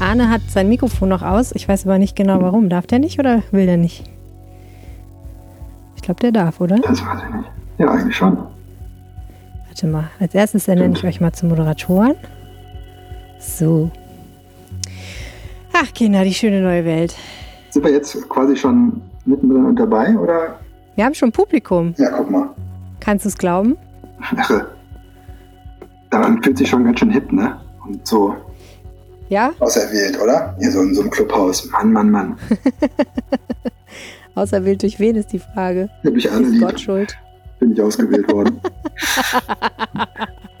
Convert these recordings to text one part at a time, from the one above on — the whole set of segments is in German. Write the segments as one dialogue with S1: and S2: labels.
S1: Arne hat sein Mikrofon noch aus. Ich weiß aber nicht genau warum. Darf der nicht oder will der nicht? Ich glaube, der darf, oder?
S2: Das weiß ich nicht. Ja, eigentlich schon.
S1: Warte mal. Als erstes ernenne ich euch mal zu Moderatoren. So. Ach, Kinder, die schöne neue Welt.
S2: Sind wir jetzt quasi schon mittendrin und dabei, oder?
S1: Wir haben schon Publikum.
S2: Ja, guck mal.
S1: Kannst du es glauben?
S2: Irre. Daran fühlt sich schon ganz schön hip, ne? Und so
S1: Ja?
S2: auserwählt, oder? Hier so in so einem Clubhaus. Mann, Mann, Mann.
S1: Auserwählt durch wen ist die Frage?
S2: Da bin ich alle
S1: Ist
S2: lieb.
S1: Gott schuld.
S2: Bin ich ausgewählt worden.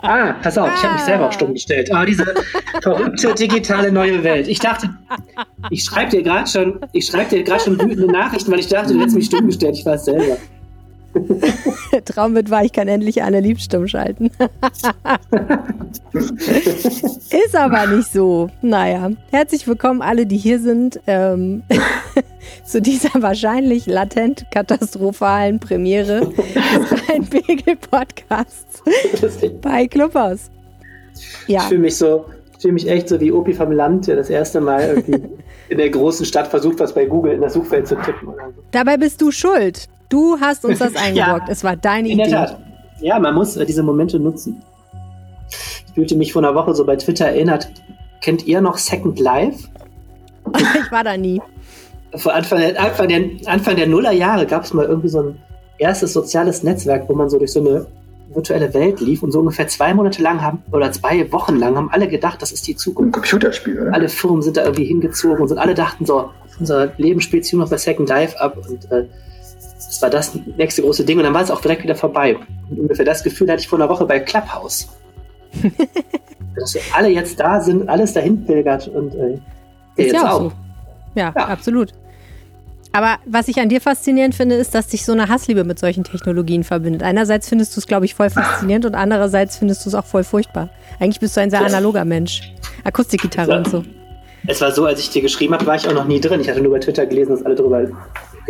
S3: Ah, pass auf, ich habe mich selber auf stumm gestellt. Ah, diese verrückte digitale neue Welt. Ich dachte, ich schreibe dir gerade schon, ich schreibe dir gerade schon wütende Nachrichten, weil ich dachte, du hättest mich stumm gestellt. Ich war es selber.
S1: Traum wird wahr, ich kann endlich Anne Lieb stumm schalten. Ist aber nicht so. Naja, herzlich willkommen alle, die hier sind, ähm, zu dieser wahrscheinlich latent katastrophalen Premiere des Rheinpegel-Podcasts bei Clubhaus.
S3: Ich
S1: Ja,
S3: fühle mich so, ich fühle mich echt so wie Opi vom Land, der das erste Mal irgendwie in der großen Stadt versucht, was bei Google in das Suchfeld zu tippen. So.
S1: dabei bist du schuld. Du hast uns das eingebrockt. Es war deine
S3: In der
S1: Idee.
S3: Tat. Ja, man muss äh, diese Momente nutzen. Ich fühlte mich vor einer Woche so bei Twitter erinnert. Kennt ihr noch Second Life?
S1: Ich war da nie.
S3: Vor Anfang der, Anfang der, Anfang der Nullerjahre gab es mal irgendwie so ein erstes soziales Netzwerk, wo man so durch so eine virtuelle Welt lief und so ungefähr zwei Monate lang haben oder zwei Wochen lang haben alle gedacht, das ist die
S2: Ein
S3: Zukunft.
S2: Computerspiel, oder?
S3: Alle Firmen sind da irgendwie hingezogen und sind alle dachten so, unser Leben spielt sich nur noch bei Second Life ab und äh, das war das nächste große Ding und dann war es auch direkt wieder vorbei. Und ungefähr das Gefühl hatte ich vor einer Woche bei Clubhouse. Dass wir alle jetzt da sind, alles dahin pilgert und äh,
S1: Ist
S3: jetzt
S1: ja auch so. Ja,
S3: Ja.
S1: absolut. Aber was ich an dir faszinierend finde, ist, dass dich so eine Hassliebe mit solchen Technologien verbindet. Einerseits findest du es, glaube ich, voll faszinierend und andererseits findest du es auch voll furchtbar. Eigentlich bist du ein sehr analoger Mensch. Akustikgitarre und so.
S3: Es war so, als ich dir geschrieben habe, war ich auch noch nie drin. Ich hatte nur bei Twitter gelesen, dass alle darüber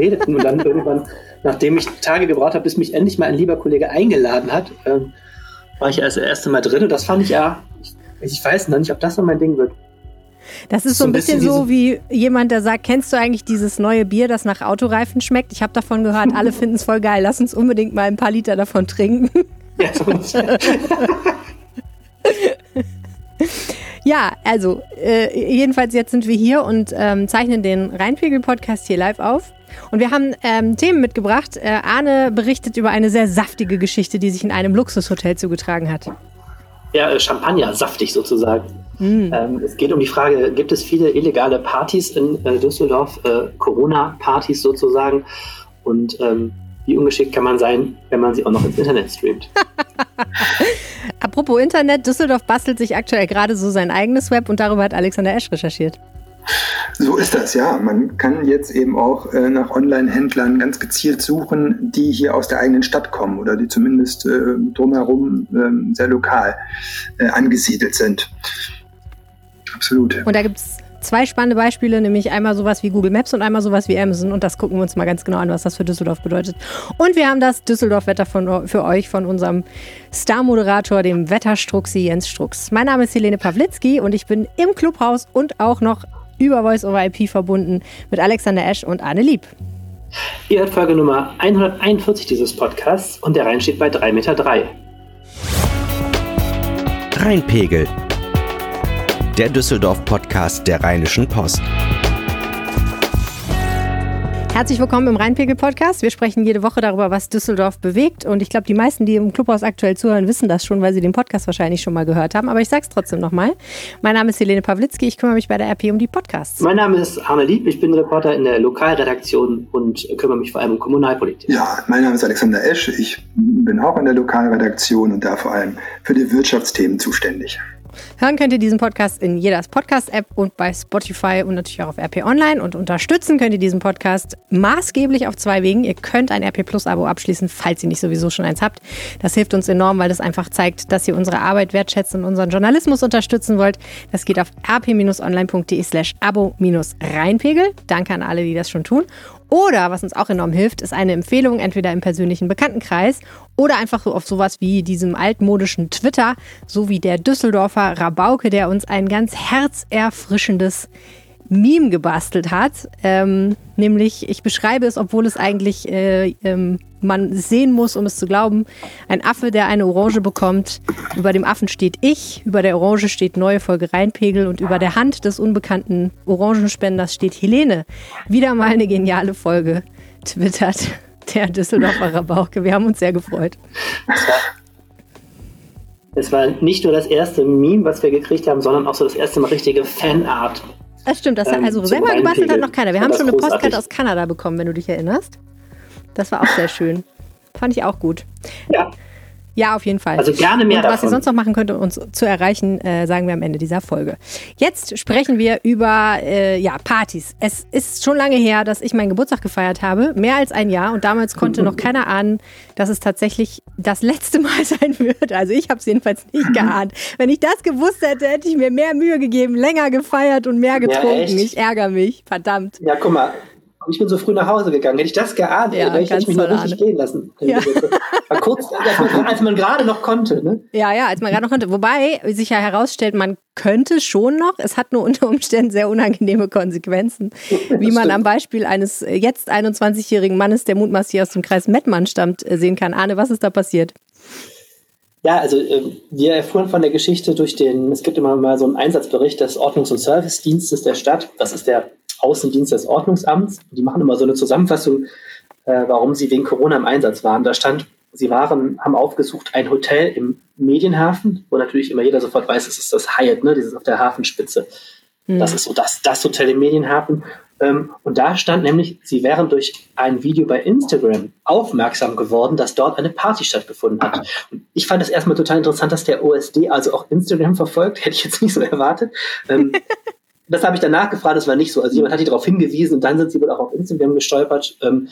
S3: redeten. Und dann irgendwann, nachdem ich Tage gebraucht habe, bis mich endlich mal ein lieber Kollege eingeladen hat, ähm, war ich als das erste Mal drin. Und das fand ich ja, ich, ich weiß noch nicht, ob das noch mein Ding wird.
S1: Das ist so ein bisschen so wie jemand, der sagt, kennst du eigentlich dieses neue Bier, das nach Autoreifen schmeckt? Ich habe davon gehört, alle finden es voll geil. Lass uns unbedingt mal ein paar Liter davon trinken.
S3: Ja, so
S1: Ja, also äh, jedenfalls jetzt sind wir hier und ähm, zeichnen den Rheinpegel-Podcast hier live auf. Und wir haben ähm, Themen mitgebracht. Äh, Arne berichtet über eine sehr saftige Geschichte, die sich in einem Luxushotel zugetragen hat.
S3: ja, äh, Champagner, saftig sozusagen.
S1: Mm.
S3: Ähm, es geht um die Frage, gibt es viele illegale Partys in äh, Düsseldorf, äh, Corona-Partys sozusagen? Und ähm, wie ungeschickt kann man sein, wenn man sie auch noch ins Internet streamt?
S1: Apropos Internet, Düsseldorf bastelt sich aktuell gerade so sein eigenes Web und darüber hat Alexander Esch recherchiert.
S2: So ist das, ja. Man kann jetzt eben auch äh, nach Online-Händlern ganz gezielt suchen, die hier aus der eigenen Stadt kommen oder die zumindest äh, drumherum äh, sehr lokal äh, angesiedelt sind. Absolut.
S1: Und da gibt es zwei spannende Beispiele, nämlich einmal sowas wie Google Maps und einmal sowas wie Amazon. Und das gucken wir uns mal ganz genau an, was das für Düsseldorf bedeutet. Und wir haben das Düsseldorf-Wetter von- für euch von unserem Star-Moderator, dem Wetterstruxi Jens Strux. Mein Name ist Helene Pawlitzki und ich bin im Clubhaus und auch noch über Voice over IP verbunden mit Alexander Esch und Arne Lieb.
S3: Ihr hört Folge Nummer 141 dieses Podcasts und der Rhein steht bei 3,3 Meter. Drei.
S4: Rheinpegel. Der Düsseldorf-Podcast der Rheinischen Post.
S1: Herzlich willkommen im Rheinpegel-Podcast. Wir sprechen jede Woche darüber, was Düsseldorf bewegt. Und ich glaube, die meisten, die im Clubhaus aktuell zuhören, wissen das schon, weil sie den Podcast wahrscheinlich schon mal gehört haben. Aber ich sage es trotzdem nochmal. Mein Name ist Helene Pawlitzki. Ich kümmere mich bei der RP um die Podcasts.
S3: Mein Name ist Arne Lieb, ich bin Reporter in der Lokalredaktion und kümmere mich vor allem um Kommunalpolitik.
S2: Ja, mein Name ist Alexander Esch. Ich bin auch in der Lokalredaktion und da vor allem für die Wirtschaftsthemen zuständig.
S1: Hören könnt ihr diesen Podcast in jeder Podcast-App und bei Spotify und natürlich auch auf RP Online. Und unterstützen könnt ihr diesen Podcast maßgeblich auf zwei Wegen. Ihr könnt ein RP Plus-Abo abschließen, falls ihr nicht sowieso schon eins habt. Das hilft uns enorm, weil das einfach zeigt, dass ihr unsere Arbeit wertschätzt und unseren Journalismus unterstützen wollt. Das geht auf rp-online.de slash abo-reinpegel. Danke an alle, die das schon tun. Oder, was uns auch enorm hilft, ist eine Empfehlung, entweder im persönlichen Bekanntenkreis oder einfach so auf sowas wie diesem altmodischen Twitter, so wie der Düsseldorfer Rabauke, der uns ein ganz herzerfrischendes Meme gebastelt hat. Ähm, nämlich, ich beschreibe es, obwohl es eigentlich äh, ähm, man sehen muss, um es zu glauben. Ein Affe, der eine Orange bekommt. Über dem Affen steht ich, über der Orange steht neue Folge Rheinpegel und über der Hand des unbekannten Orangenspenders steht Helene. Wieder mal eine geniale Folge, twittert der Düsseldorfer Rabauke. Wir haben uns sehr gefreut.
S3: Es war nicht nur das erste Meme, was wir gekriegt haben, sondern auch so das erste Mal richtige Fanart.
S1: Das stimmt, das ähm, also selber gebastelt hat noch keiner. Wir haben schon eine Postkarte aus Kanada bekommen, wenn du dich erinnerst. Das war auch sehr schön. Fand ich auch gut.
S3: Ja.
S1: Ja, auf jeden Fall.
S3: Also gerne mehr
S1: Und was davon. ihr sonst noch machen könnt, um uns zu erreichen, äh, sagen wir am Ende dieser Folge. Jetzt sprechen wir über äh, ja, Partys. Es ist schon lange her, dass ich meinen Geburtstag gefeiert habe, mehr als ein Jahr. Und damals konnte noch keiner ahnen, dass es tatsächlich das letzte Mal sein wird. Also ich habe es jedenfalls nicht geahnt. Wenn ich das gewusst hätte, hätte ich mir mehr Mühe gegeben, länger gefeiert und mehr getrunken. Ja, ich ärgere mich, verdammt.
S3: Ja, guck mal, ich bin so früh nach Hause gegangen. Hätte ich das geahnt, ja, hätte ich mich noch richtig gehen lassen. Ja. War kurz, als man gerade noch konnte. Ne?
S1: Ja, ja, als man gerade noch konnte. Wobei sich ja herausstellt, man könnte schon noch. Es hat nur unter Umständen sehr unangenehme Konsequenzen. Wie man am Beispiel eines jetzt 21-jährigen Mannes, der mutmaßlich aus dem Kreis Mettmann stammt, äh, sehen kann. Arne, was ist da passiert?
S3: Ja, also äh, wir erfuhren von der Geschichte durch den, es gibt immer mal so einen Einsatzbericht des Ordnungs- und Servicedienstes der Stadt. Das ist der Außendienst des Ordnungsamts. Die machen immer so eine Zusammenfassung, äh, warum sie wegen Corona im Einsatz waren. Da stand, sie waren, haben aufgesucht ein Hotel im Medienhafen, wo natürlich immer jeder sofort weiß, es ist das Hyatt, ne, dieses auf der Hafenspitze. Mhm. Das ist so das, das Hotel im Medienhafen. Ähm, und da stand nämlich, sie wären durch ein Video bei Instagram aufmerksam geworden, dass dort eine Party stattgefunden hat. Und ich fand es erstmal total interessant, dass der OSD also auch Instagram verfolgt. Hätte ich jetzt nicht so erwartet. Ähm, das habe ich danach gefragt, das war nicht so. Also jemand hat die darauf hingewiesen und dann sind sie wohl auch auf Instagram gestolpert ähm,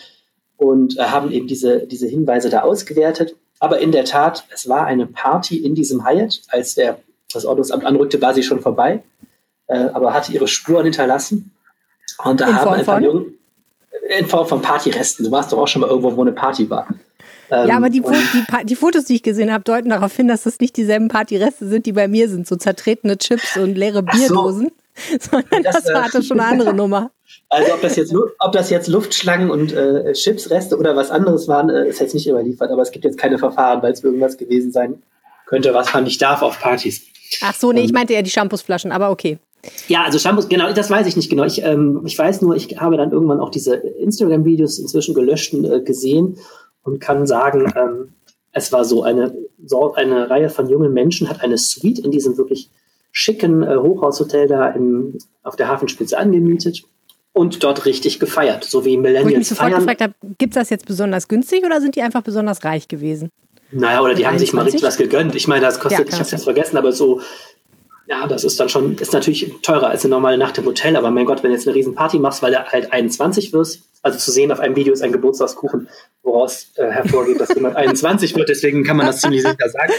S3: und äh, haben eben diese, diese Hinweise da ausgewertet. Aber in der Tat, es war eine Party in diesem Hyatt. Als der, das Ordnungsamt anrückte, war sie schon vorbei, äh, aber hatte ihre Spuren hinterlassen. Und da in haben ein paar Jungen, in Form von Partyresten. Du warst doch auch schon mal irgendwo, wo eine Party war.
S1: Ähm, ja, aber die, die, die, Fotos, die ich gesehen habe, deuten darauf hin, dass das nicht dieselben Partyreste sind, die bei mir sind. So zertretene Chips und leere Bierdosen. So. sondern das, das hatte äh, schon eine andere Nummer.
S3: Also ob das jetzt, ob das jetzt Luftschlangen und äh, Chipsreste oder was anderes waren, äh, ist jetzt nicht überliefert, aber es gibt jetzt keine Verfahren, weil es irgendwas gewesen sein könnte, was man nicht darf auf Partys.
S1: Ach so, nee, ich ähm, meinte ja die Shampoosflaschen, aber okay.
S3: Ja, also Shampoos, genau, das weiß ich nicht genau. Ich, ähm, ich weiß nur, ich habe dann irgendwann auch diese Instagram-Videos inzwischen gelöschten äh, gesehen und kann sagen, ähm, es war so eine, so eine Reihe von jungen Menschen hat eine Suite in diesem wirklich schicken äh, Hochhaushotel da in, auf der Hafenspitze angemietet und dort richtig gefeiert, so wie Millennials Wo ich
S1: mich sofort gefragt habe, gibt es das jetzt besonders günstig oder sind die einfach besonders reich gewesen?
S3: Naja, oder die haben sich mal richtig was gegönnt. Ich meine, das kostet, ja, ich habe es jetzt vergessen, aber so, ja, das ist dann schon, ist natürlich teurer als eine normale Nacht im Hotel, aber mein Gott, wenn du jetzt eine riesen Party machst, weil du halt 21 wirst, also zu sehen auf einem Video ist ein Geburtstagskuchen, woraus äh, hervorgeht, dass jemand 21 wird, deswegen kann man das ziemlich sicher sagen.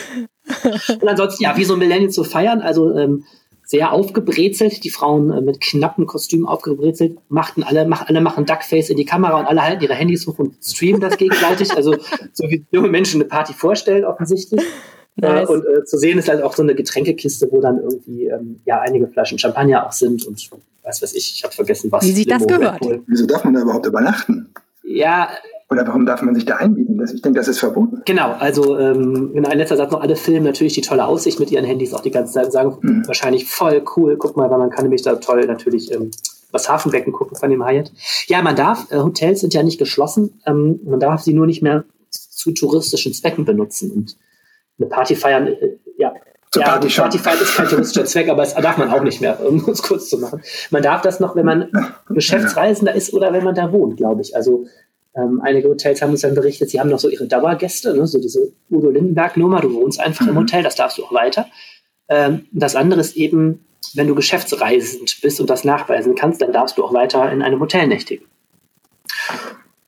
S3: Und ansonsten, ja, wie so ein Millennial zu feiern, also ähm, sehr aufgebrezelt, die Frauen äh, mit knappen Kostümen aufgebrezelt, machten alle, mach, alle machen Duckface in die Kamera und alle halten ihre Handys hoch und streamen das gegenseitig, also so wie junge Menschen eine Party vorstellen, offensichtlich. Äh, nice. Äh, und äh, zu sehen ist halt auch so eine Getränkekiste, wo dann irgendwie ähm, ja einige Flaschen Champagner auch sind und was weiß ich, ich habe vergessen, was.
S1: Wie sich das gehört.
S2: Wieso darf man da überhaupt übernachten?
S3: Ja,
S2: oder warum darf man sich da einbieten? Ich denke, das ist verboten.
S3: Genau, also ähm, genau, ein letzter Satz noch, alle filmen natürlich die tolle Aussicht mit ihren Handys auch die ganze Zeit und sagen, mhm. wahrscheinlich voll cool, guck mal, weil man kann nämlich da toll natürlich ähm, das Hafenbecken gucken von dem Hyatt. Ja, man darf, äh, Hotels sind ja nicht geschlossen, ähm, man darf sie nur nicht mehr zu touristischen Zwecken benutzen. Und eine Party feiern, äh, ja,
S2: zur ja,
S3: Party, Party feiern ist kein touristischer Zweck, aber das darf man auch nicht mehr, um es kurz zu machen. Man darf das noch, wenn man Geschäftsreisender ist oder wenn man da wohnt, glaube ich. Also ähm, einige Hotels haben uns dann berichtet, sie haben noch so ihre Dauergäste, ne, so diese Udo Lindenberg-Nummer, du wohnst einfach mhm. im Hotel, das darfst du auch weiter. Ähm, das andere ist eben, wenn du geschäftsreisend bist und das nachweisen kannst, dann darfst du auch weiter in einem Hotel nächtigen.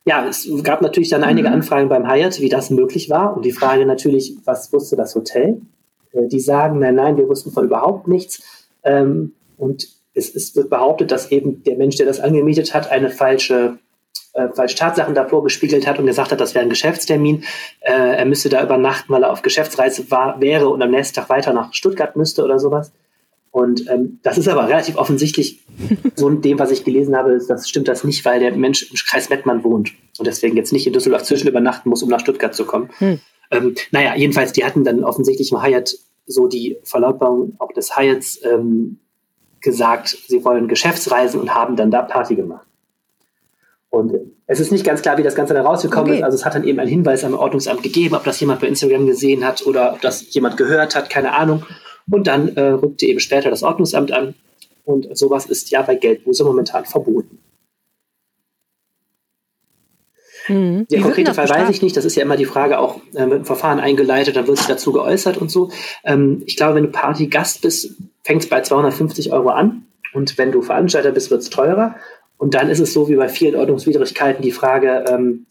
S3: Ja, es gab natürlich dann einige mhm. Anfragen beim Hyatt, wie das möglich war. Und die Frage natürlich, was wusste das Hotel? Äh, die sagen, nein, nein, wir wussten von überhaupt nichts. Ähm, und es, wird behauptet, dass eben der Mensch, der das angemietet hat, eine falsche äh, falsch Tatsachen davor gespiegelt hat und gesagt hat, das wäre ein Geschäftstermin. Äh, er müsste da übernachten, weil er auf Geschäftsreise war, wäre und am nächsten Tag weiter nach Stuttgart müsste oder sowas. Und ähm, das ist aber relativ offensichtlich, so in dem, was ich gelesen habe, das stimmt das nicht, weil der Mensch im Kreis Mettmann wohnt und deswegen jetzt nicht in Düsseldorf zwischen übernachten muss, um nach Stuttgart zu kommen. Hm. Ähm, naja, jedenfalls, die hatten dann offensichtlich im Hyatt so die Verlautbarung auch des Hyatts ähm, gesagt, sie wollen Geschäftsreisen und haben dann da Party gemacht. Und es ist nicht ganz klar, wie das Ganze da rausgekommen okay. ist. Also es hat dann eben einen Hinweis am Ordnungsamt gegeben, ob das jemand bei Instagram gesehen hat oder ob das jemand gehört hat, keine Ahnung. Und dann äh, rückte eben später das Ordnungsamt an. Und sowas ist ja bei Geldbuße momentan verboten. Mhm. Der konkrete Fall weiß ich nicht. Das ist ja immer die Frage, auch äh, wird ein Verfahren eingeleitet, dann wird sich dazu geäußert und so. Ähm, ich glaube, wenn du Partygast bist, fängt es bei 250 Euro an. Und wenn du Veranstalter bist, wird es teurer. Und dann ist es so wie bei vielen Ordnungswidrigkeiten die Frage, ähm,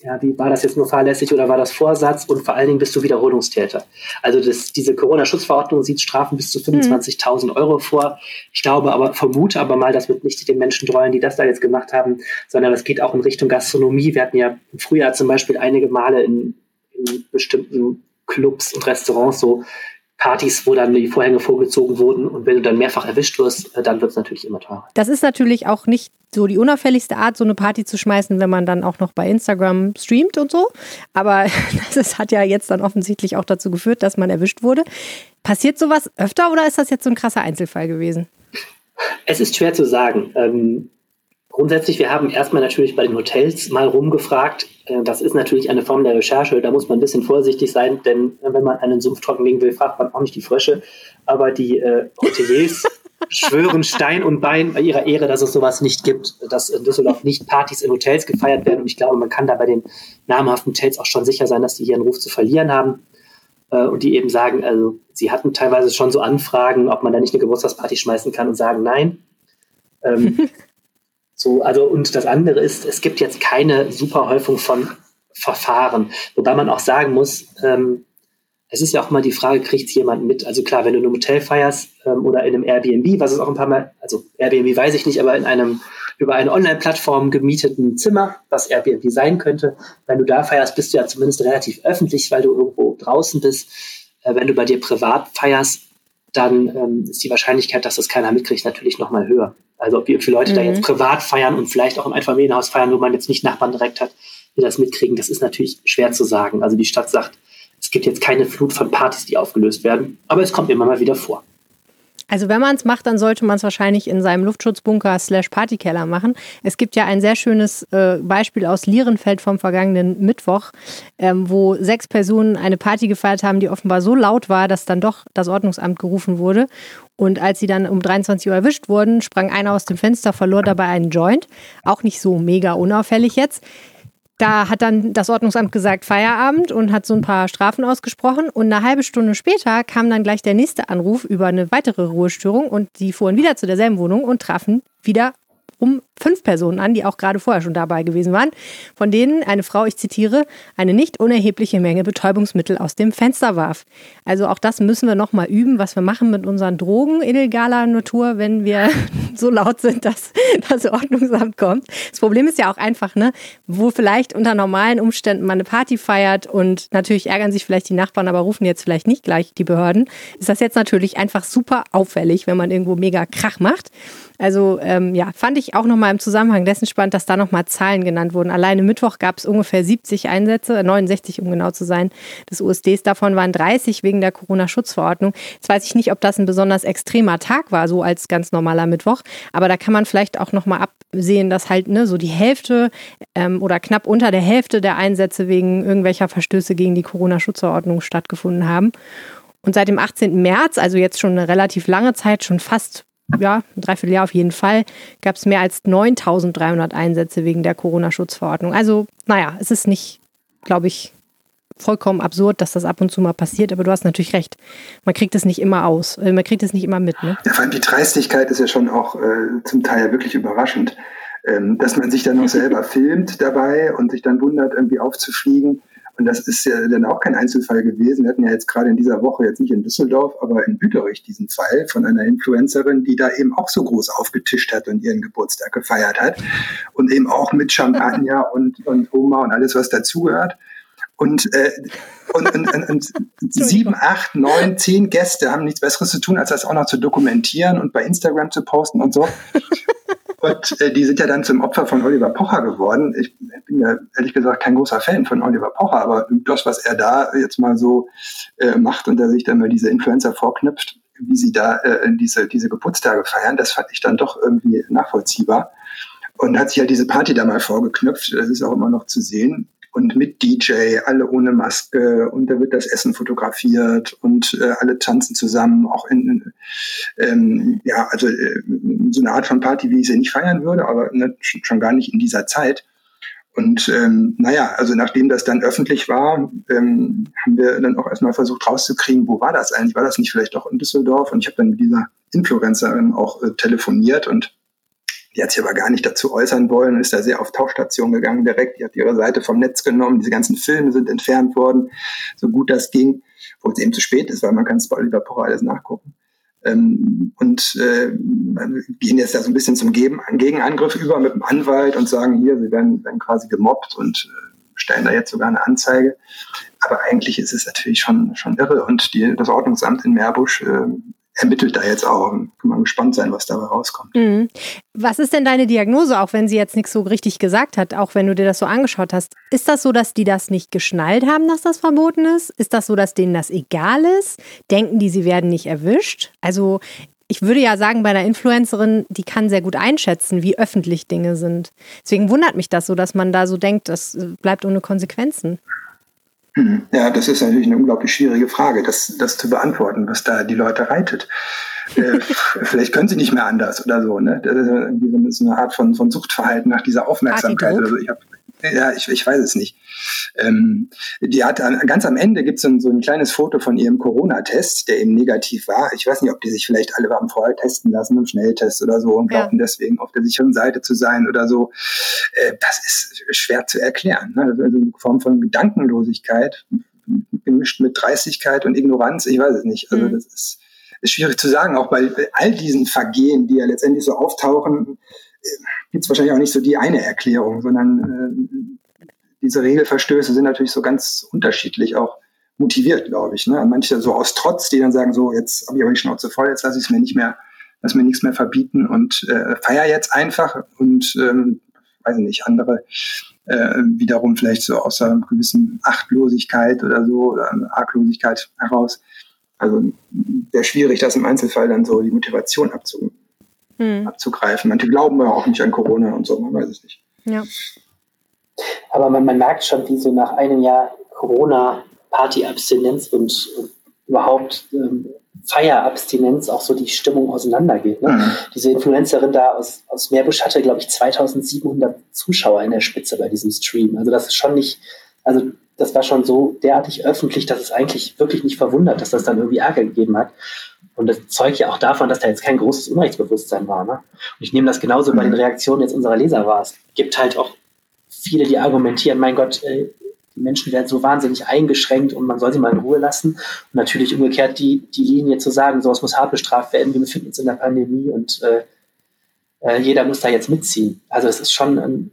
S3: ja, wie war das jetzt nur fahrlässig oder war das Vorsatz und vor allen Dingen bist du Wiederholungstäter. Also das, diese Corona-Schutzverordnung sieht Strafen bis zu 25.000 mhm. Euro vor. Ich glaube aber, vermute aber mal, das wird nicht den Menschen dreuen, die das da jetzt gemacht haben, sondern das geht auch in Richtung Gastronomie. Wir hatten ja im Frühjahr zum Beispiel einige Male in, in bestimmten Clubs und Restaurants so Partys, wo dann die Vorhänge vorgezogen wurden. Und wenn du dann mehrfach erwischt wirst, äh, dann wird es natürlich immer teurer.
S1: Das ist natürlich auch nicht so die unauffälligste Art, so eine Party zu schmeißen, wenn man dann auch noch bei Instagram streamt und so. Aber das hat ja jetzt dann offensichtlich auch dazu geführt, dass man erwischt wurde. Passiert sowas öfter oder ist das jetzt so ein krasser Einzelfall gewesen?
S3: Es ist schwer zu sagen. Ähm, Grundsätzlich, wir haben erstmal natürlich bei den Hotels mal rumgefragt. Äh, das ist natürlich eine Form der Recherche. Da muss man ein bisschen vorsichtig sein, denn äh, wenn man einen Sumpf trockenlegen will, fragt man auch nicht die Frösche. Aber die äh, Hoteliers schwören Stein und Bein bei ihrer Ehre, dass es sowas nicht gibt, dass in Düsseldorf nicht Partys in Hotels gefeiert werden. Und ich glaube, man kann da bei den namhaften Hotels auch schon sicher sein, dass die hier einen Ruf zu verlieren haben. Äh, und die eben sagen, also sie hatten teilweise schon so Anfragen, ob man da nicht eine Geburtstagsparty schmeißen kann und sagen nein. Ähm, So, also, und das andere ist, es gibt jetzt keine Superhäufung von Verfahren, wobei man auch sagen muss, ähm, es ist ja auch mal die Frage, kriegt es jemand mit? Also klar, wenn du in einem Hotel feierst ähm, oder in einem Airbnb, was es auch ein paar Mal, also Airbnb weiß ich nicht, aber in einem über eine Online-Plattform gemieteten Zimmer, was Airbnb sein könnte, wenn du da feierst, bist du ja zumindest relativ öffentlich, weil du irgendwo draußen bist. Äh, wenn du bei dir privat feierst, dann ähm, ist die Wahrscheinlichkeit, dass das keiner mitkriegt, natürlich nochmal höher. Also wie viele Leute mhm. da jetzt privat feiern und vielleicht auch im Einfamilienhaus feiern, wo man jetzt nicht Nachbarn direkt hat, die das mitkriegen, das ist natürlich schwer zu sagen. Also die Stadt sagt, es gibt jetzt keine Flut von Partys, die aufgelöst werden, aber es kommt immer mal wieder vor.
S1: Also wenn man es macht, dann sollte man es wahrscheinlich in seinem Luftschutzbunker slash Partykeller machen. Es gibt ja ein sehr schönes äh, Beispiel aus Lierenfeld vom vergangenen Mittwoch, ähm, wo sechs Personen eine Party gefeiert haben, die offenbar so laut war, dass dann doch das Ordnungsamt gerufen wurde. Und als sie dann um 23 Uhr erwischt wurden, sprang einer aus dem Fenster, verlor dabei einen Joint. Auch nicht so mega unauffällig jetzt. Da hat dann das Ordnungsamt gesagt Feierabend und hat so ein paar Strafen ausgesprochen. Und eine halbe Stunde später kam dann gleich der nächste Anruf über eine weitere Ruhestörung und die fuhren wieder zu derselben Wohnung und trafen wieder um fünf Personen an, die auch gerade vorher schon dabei gewesen waren, von denen eine Frau, ich zitiere, eine nicht unerhebliche Menge Betäubungsmittel aus dem Fenster warf. Also auch das müssen wir nochmal üben, was wir machen mit unseren Drogen illegaler Natur, wenn wir so laut sind, dass das Ordnungsamt kommt. Das Problem ist ja auch einfach, ne, wo vielleicht unter normalen Umständen man eine Party feiert und natürlich ärgern sich vielleicht die Nachbarn, aber rufen jetzt vielleicht nicht gleich die Behörden, ist das jetzt natürlich einfach super auffällig, wenn man irgendwo mega Krach macht. Also ähm, ja, fand ich auch nochmal im Zusammenhang dessen spannend, dass da nochmal Zahlen genannt wurden. Alleine Mittwoch gab es ungefähr 70 Einsätze, 69 um genau zu sein, des USDs. Davon waren 30 wegen der Corona-Schutzverordnung. Jetzt weiß ich nicht, ob das ein besonders extremer Tag war, so als ganz normaler Mittwoch. Aber da kann man vielleicht auch nochmal absehen, dass halt ne, so die Hälfte ähm, oder knapp unter der Hälfte der Einsätze wegen irgendwelcher Verstöße gegen die Corona-Schutzverordnung stattgefunden haben. Und seit dem 18. März, also jetzt schon eine relativ lange Zeit, schon fast ja, ein Dreivierteljahr auf jeden Fall, gab es mehr als 9300 Einsätze wegen der Corona-Schutzverordnung. Also, naja, es ist nicht, glaube ich, vollkommen absurd, dass das ab und zu mal passiert, aber du hast natürlich recht. Man kriegt es nicht immer aus, äh, man kriegt es nicht immer mit. Ne?
S2: Ja, vor allem die Dreistigkeit ist ja schon auch äh, zum Teil wirklich überraschend, ähm, dass man sich dann noch selber filmt dabei und sich dann wundert, irgendwie aufzufliegen Und das ist ja dann auch kein Einzelfall gewesen. Wir hatten ja jetzt gerade in dieser Woche, jetzt nicht in Düsseldorf, aber in Büderich diesen Fall von einer Influencerin, die da eben auch so groß aufgetischt hat und ihren Geburtstag gefeiert hat. Und eben auch mit Champagner und, und Oma und alles, was dazugehört. Und, äh, und, und, und, und sieben, acht, neun, zehn Gäste haben nichts Besseres zu tun, als das auch noch zu dokumentieren und bei Instagram zu posten und so. Und äh, die sind ja dann zum Opfer von Oliver Pocher geworden. Ich bin ja ehrlich gesagt kein großer Fan von Oliver Pocher, aber das, was er da jetzt mal so äh, macht und er sich dann mal diese Influencer vorknüpft, wie sie da äh, diese, diese Geburtstage feiern, das fand ich dann doch irgendwie nachvollziehbar. Und hat sich ja diese Party da mal vorgeknüpft, das ist auch immer noch zu sehen und mit DJ, alle ohne Maske und da wird das Essen fotografiert und äh, alle tanzen zusammen, auch in, ähm, ja, also äh, so eine Art von Party, wie ich sie nicht feiern würde, aber ne, schon gar nicht in dieser Zeit. Und ähm, naja, also nachdem das dann öffentlich war, ähm, haben wir dann auch erstmal versucht rauszukriegen, wo war das eigentlich? War das nicht vielleicht doch in Düsseldorf? Und ich habe dann mit dieser Influencerin auch äh, telefoniert und die hat sich aber gar nicht dazu äußern wollen, ist da sehr auf Tauchstation gegangen direkt. Die hat ihre Seite vom Netz genommen. Diese ganzen Filme sind entfernt worden, so gut das ging, wo es eben zu spät ist, weil man kann es bei Oliver Pocher alles nachgucken. Ähm, und äh, gehen jetzt da so ein bisschen zum Gegenangriff über mit dem Anwalt und sagen, hier, sie werden, werden quasi gemobbt und äh, stellen da jetzt sogar eine Anzeige. Aber eigentlich ist es natürlich schon, schon irre. Und die, das Ordnungsamt in Meerbusch äh, ermittelt da jetzt auch. Kann man gespannt sein, was dabei rauskommt.
S1: Mhm. Was ist denn deine Diagnose, auch wenn sie jetzt nichts so richtig gesagt hat, auch wenn du dir das so angeschaut hast? Ist das so, dass die das nicht geschnallt haben, dass das verboten ist? Ist das so, dass denen das egal ist? Denken die, sie werden nicht erwischt? Also ich würde ja sagen, bei einer Influencerin, die kann sehr gut einschätzen, wie öffentlich Dinge sind. Deswegen wundert mich das so, dass man da so denkt, das bleibt ohne Konsequenzen.
S2: Ja, das ist natürlich eine unglaublich schwierige Frage, das, das zu beantworten, was da die Leute reitet. äh, vielleicht können sie nicht mehr anders oder so. Ne? Das ist irgendwie so eine Art von, von Suchtverhalten nach dieser Aufmerksamkeit. Oder so. Ich habe ja, ich, ich weiß es nicht. Ähm, die hat ganz am Ende gibt es so, so ein kleines Foto von ihrem Corona-Test, der eben negativ war. Ich weiß nicht, ob die sich vielleicht alle haben vorher testen lassen, im Schnelltest oder so und glaubten ja. deswegen auf der sicheren Seite zu sein oder so. Äh, das ist schwer zu erklären. Ne? Also eine Form von Gedankenlosigkeit gemischt mit Dreistigkeit und Ignoranz. Ich weiß es nicht. Also mhm. das ist, ist schwierig zu sagen. Auch bei all diesen Vergehen, die ja letztendlich so auftauchen, gibt es wahrscheinlich auch nicht so die eine Erklärung, sondern äh, diese Regelverstöße sind natürlich so ganz unterschiedlich auch motiviert, glaube ich. Ne? Manche so aus Trotz, die dann sagen, so, jetzt habe ich aber die Schnauze voll, jetzt lasse ich es mir nicht mehr, lass mir nichts mehr verbieten und äh, feier jetzt einfach und ähm, weiß ich nicht, andere äh, wiederum vielleicht so aus einer gewissen Achtlosigkeit oder so oder Arglosigkeit heraus. Also sehr schwierig, das im Einzelfall dann so die Motivation abzu hm. abzugreifen. Manche glauben ja auch nicht an Corona und so, man weiß es nicht.
S1: Ja.
S3: Aber man, man merkt schon, wie so nach einem Jahr Corona-Party-Abstinenz und, und, überhaupt ähm, Feierabstinenz auch so die Stimmung auseinandergeht. Ne? Mhm. Diese Influencerin da aus, aus Meerbusch hatte, glaube ich, 2700 Zuschauer in der Spitze bei diesem Stream. Also das ist schon nicht, also das war schon so derartig öffentlich, dass es eigentlich wirklich nicht verwundert, dass das dann irgendwie Ärger gegeben hat. Und das zeugt ja auch davon, dass da jetzt kein großes Unrechtsbewusstsein war. Ne? Und ich nehme das genauso bei den mhm. Reaktionen jetzt unserer Leser wahr. Es gibt halt auch viele, die argumentieren, mein Gott, äh, die Menschen werden so wahnsinnig eingeschränkt und man soll sie mal in Ruhe lassen. Und natürlich umgekehrt die, die Linie zu sagen, so es muss hart bestraft werden, wir befinden uns in der Pandemie und äh, äh, jeder muss da jetzt mitziehen. Also es ist schon ein,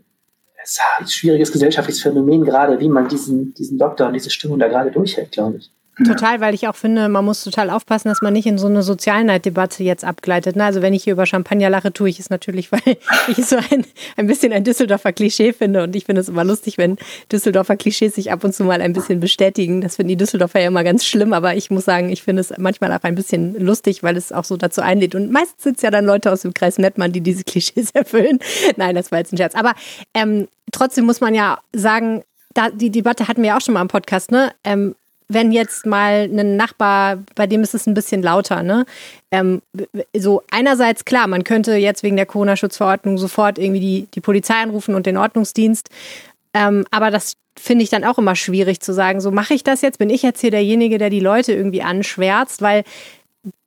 S3: ein schwieriges gesellschaftliches Phänomen, gerade wie man diesen, diesen Doktor und diese Stimmung da gerade durchhält, glaube ich.
S1: Total, weil ich auch finde, man muss total aufpassen, dass man nicht in so eine Sozialneiddebatte jetzt abgleitet. Also wenn ich hier über Champagner lache, tue ich es natürlich, weil ich so ein, ein bisschen ein Düsseldorfer Klischee finde. Und ich finde es immer lustig, wenn Düsseldorfer Klischees sich ab und zu mal ein bisschen bestätigen. Das finden die Düsseldorfer ja immer ganz schlimm, aber ich muss sagen, ich finde es manchmal auch ein bisschen lustig, weil es auch so dazu einlädt. Und meistens sind es ja dann Leute aus dem Kreis Mettmann, die diese Klischees erfüllen. Nein, das war jetzt ein Scherz. Aber ähm, trotzdem muss man ja sagen, da, die Debatte hatten wir ja auch schon mal im Podcast, ne? Ähm, wenn jetzt mal ein Nachbar, bei dem ist es ein bisschen lauter, ne? Ähm, so einerseits klar, man könnte jetzt wegen der Corona-Schutzverordnung sofort irgendwie die, die Polizei anrufen und den Ordnungsdienst. Ähm, aber das finde ich dann auch immer schwierig zu sagen, so mache ich das jetzt, bin ich jetzt hier derjenige, der die Leute irgendwie anschwärzt, weil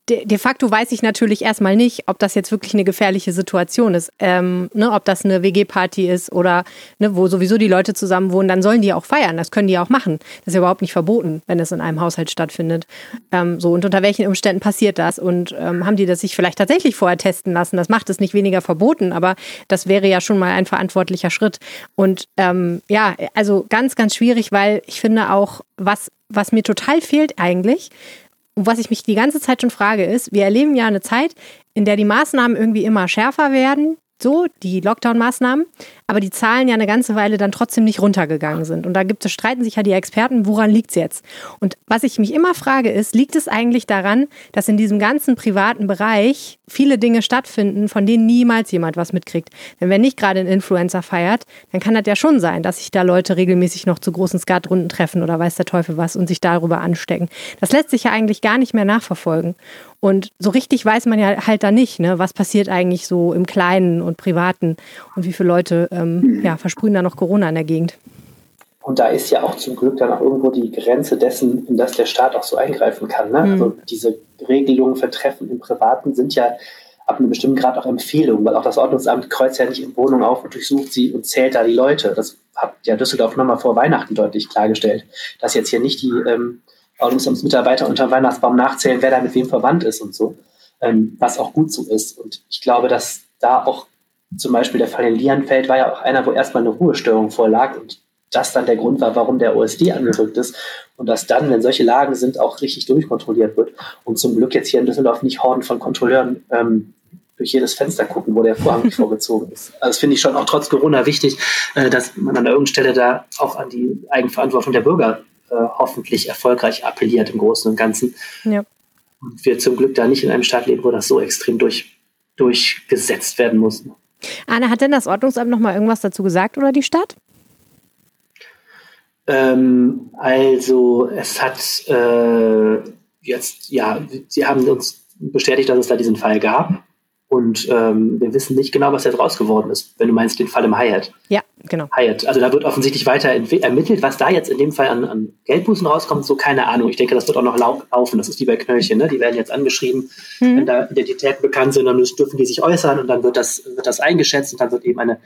S1: de, de, facto weiß ich natürlich erstmal nicht, ob das jetzt wirklich eine gefährliche Situation ist. Ähm, ne, ob das eine WG-Party ist oder ne, wo sowieso die Leute zusammen wohnen, dann sollen die auch feiern. Das können die auch machen. Das ist ja überhaupt nicht verboten, wenn es in einem Haushalt stattfindet. Ähm, so, und unter welchen Umständen passiert das? Und ähm, haben die das sich vielleicht tatsächlich vorher testen lassen? Das macht es nicht weniger verboten, aber das wäre ja schon mal ein verantwortlicher Schritt. Und ähm, ja, also ganz, ganz schwierig, weil ich finde auch, was, was mir total fehlt eigentlich, was ich mich die ganze Zeit schon frage, ist, wir erleben ja eine Zeit, in der die Maßnahmen irgendwie immer schärfer werden, so, die Lockdown-Maßnahmen, aber die Zahlen ja eine ganze Weile dann trotzdem nicht runtergegangen sind. Und da gibt es, streiten sich ja die Experten, woran liegt es jetzt? Und was ich mich immer frage, ist, liegt es eigentlich daran, dass in diesem ganzen privaten Bereich viele Dinge stattfinden, von denen niemals jemand was mitkriegt? Denn wenn nicht gerade ein Influencer feiert, dann kann das ja schon sein, dass sich da Leute regelmäßig noch zu großen Skatrunden treffen oder weiß der Teufel was und sich darüber anstecken. Das lässt sich ja eigentlich gar nicht mehr nachverfolgen. Und so richtig weiß man ja halt da nicht, ne, was passiert eigentlich so im Kleinen und Privaten und wie viele Leute ähm, ja, versprühen da noch Corona in der Gegend.
S3: Und da ist ja auch zum Glück dann auch irgendwo die Grenze dessen, in das der Staat auch so eingreifen kann. Ne? Mhm. Also diese Regelungen für Treffen im Privaten sind ja ab einem bestimmten Grad auch Empfehlungen, weil auch das Ordnungsamt kreuzt ja nicht in Wohnungen auf und durchsucht sie und zählt da die Leute. Das hat ja Düsseldorf nochmal vor Weihnachten deutlich klargestellt, dass jetzt hier nicht die ähm, Ordnungsamtsmitarbeiter unter Weihnachtsbaum nachzählen, wer da mit wem verwandt ist und so, ähm, was auch gut so ist. Und ich glaube, dass da auch zum Beispiel der Fall in Lianfeld war ja auch einer, wo erstmal eine Ruhestörung vorlag und das dann der Grund war, warum der OSD angerückt ist und dass dann, wenn solche Lagen sind, auch richtig durchkontrolliert wird und zum Glück jetzt hier in Düsseldorf nicht Horden von Kontrolleuren ähm, durch jedes Fenster gucken, wo der Vorhang nicht vorgezogen ist. Also das finde ich schon auch trotz Corona wichtig, äh, dass man an irgendeiner Stelle da auch an die Eigenverantwortung der Bürger äh, hoffentlich erfolgreich appelliert im Großen und Ganzen. Ja. Und wir zum Glück da nicht in einem Staat leben, wo das so extrem durch, durchgesetzt werden muss.
S1: Anne, hat denn das Ordnungsamt noch mal irgendwas dazu gesagt oder die Stadt?
S3: Ähm, also es hat äh, jetzt, ja, sie haben uns bestätigt, dass es da diesen Fall gab. Und ähm, wir wissen nicht genau, was jetzt raus geworden ist, wenn du meinst den Fall im Hyatt.
S1: Ja, genau.
S3: Hyatt. Also da wird offensichtlich weiter ermittelt. Was da jetzt in dem Fall an, an Geldbußen rauskommt, so keine Ahnung. Ich denke, das wird auch noch lau laufen. Das ist wie bei Knöllchen. Ne? Die werden jetzt angeschrieben. Mhm. Wenn da Identitäten bekannt sind, dann dürfen die sich äußern und dann wird das, wird das eingeschätzt und dann wird eben eine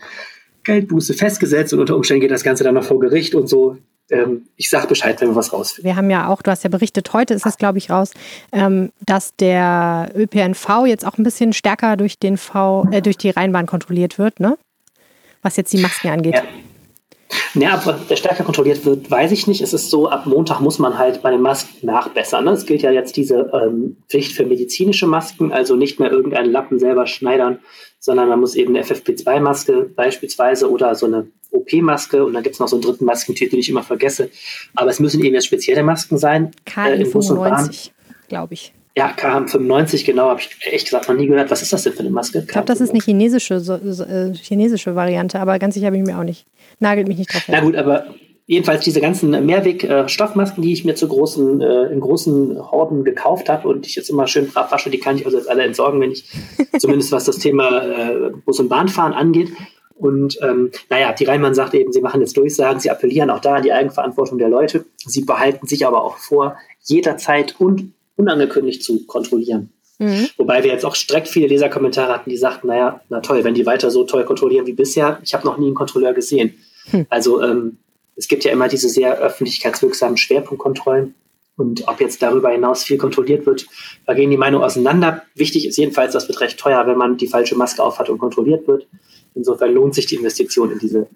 S3: Geldbuße festgesetzt und unter Umständen geht das Ganze dann noch vor Gericht und so ähm, ich sage Bescheid, wenn wir was rausfinden.
S1: Wir haben ja auch, du hast ja berichtet, heute ist das, glaube ich, raus, ähm, dass der ÖPNV jetzt auch ein bisschen stärker durch den V, äh, durch die Rheinbahn kontrolliert wird, ne? Was jetzt die Masken angeht.
S3: Ja. Ja, ob der stärker kontrolliert wird, weiß ich nicht. Es ist so, ab Montag muss man halt bei den Masken nachbessern. Ne? Es gilt ja jetzt diese ähm, Pflicht für medizinische Masken, also nicht mehr irgendeinen Lappen selber schneidern, sondern man muss eben eine FFP2-Maske beispielsweise oder so eine OP-Maske und dann gibt es noch so einen dritten Maskentyp, den ich immer vergesse. Aber es müssen eben jetzt spezielle Masken sein.
S1: KN95, äh, glaube ich.
S3: Ja, KM95, genau, habe ich echt gesagt noch nie gehört. Was ist das denn für eine Maske?
S1: Ich glaube, das ist eine chinesische, so, äh, chinesische Variante, aber ganz sicher bin ich mir auch nicht. Nagelt mich nicht drauf.
S3: Na gut, aber jedenfalls diese ganzen Mehrweg-Stoffmasken, die ich mir zu großen, äh, in großen Horden gekauft habe und ich jetzt immer schön brav wasche, die kann ich also jetzt alle entsorgen, wenn ich zumindest was das Thema äh, Bus- und Bahnfahren angeht. Und ähm, naja, die Reimann sagt eben, sie machen jetzt Durchsagen, sie appellieren auch da an die Eigenverantwortung der Leute. Sie behalten sich aber auch vor, jederzeit und unangekündigt zu kontrollieren. Mhm. Wobei wir jetzt auch direkt viele Leserkommentare hatten, die sagten, naja, na toll, wenn die weiter so toll kontrollieren wie bisher, ich habe noch nie einen Kontrolleur gesehen. Mhm. Also ähm, es gibt ja immer diese sehr öffentlichkeitswirksamen Schwerpunktkontrollen. Und ob jetzt darüber hinaus viel kontrolliert wird, da gehen die Meinungen auseinander. Wichtig ist jedenfalls, das wird recht teuer, wenn man die falsche Maske aufhat und kontrolliert wird. Insofern lohnt sich die Investition in diese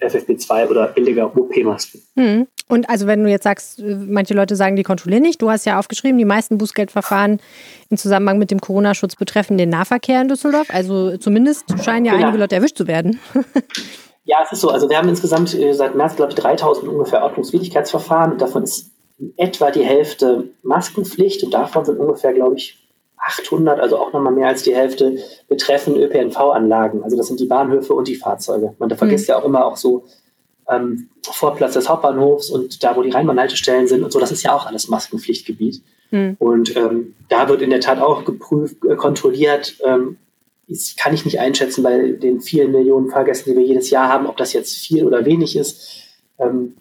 S3: FFP2 oder billiger OP-Masken.
S1: Hm. Und also wenn du jetzt sagst, manche Leute sagen, die kontrollieren nicht, du hast ja aufgeschrieben, die meisten Bußgeldverfahren im Zusammenhang mit dem Corona-Schutz betreffen den Nahverkehr in Düsseldorf. Also zumindest scheinen ja genau. einige Leute erwischt zu werden.
S3: ja, es ist so. Also wir haben insgesamt äh, seit März, glaube ich, 3000 ungefähr Ordnungswidrigkeitsverfahren und davon ist etwa die Hälfte Maskenpflicht und davon sind ungefähr, glaube ich, 800, also auch nochmal mehr als die Hälfte, betreffen ÖPNV-Anlagen. Also das sind die Bahnhöfe und die Fahrzeuge. Man vergisst mhm. ja auch immer auch so ähm, Vorplatz des Hauptbahnhofs und da, wo die Rheinbahnhaltestellen sind und so, das ist ja auch alles Maskenpflichtgebiet. Mhm. Und ähm, da wird in der Tat auch geprüft, äh, kontrolliert. Ähm, das kann ich nicht einschätzen bei den vielen Millionen Fahrgästen, die wir jedes Jahr haben, ob das jetzt viel oder wenig ist. Ähm,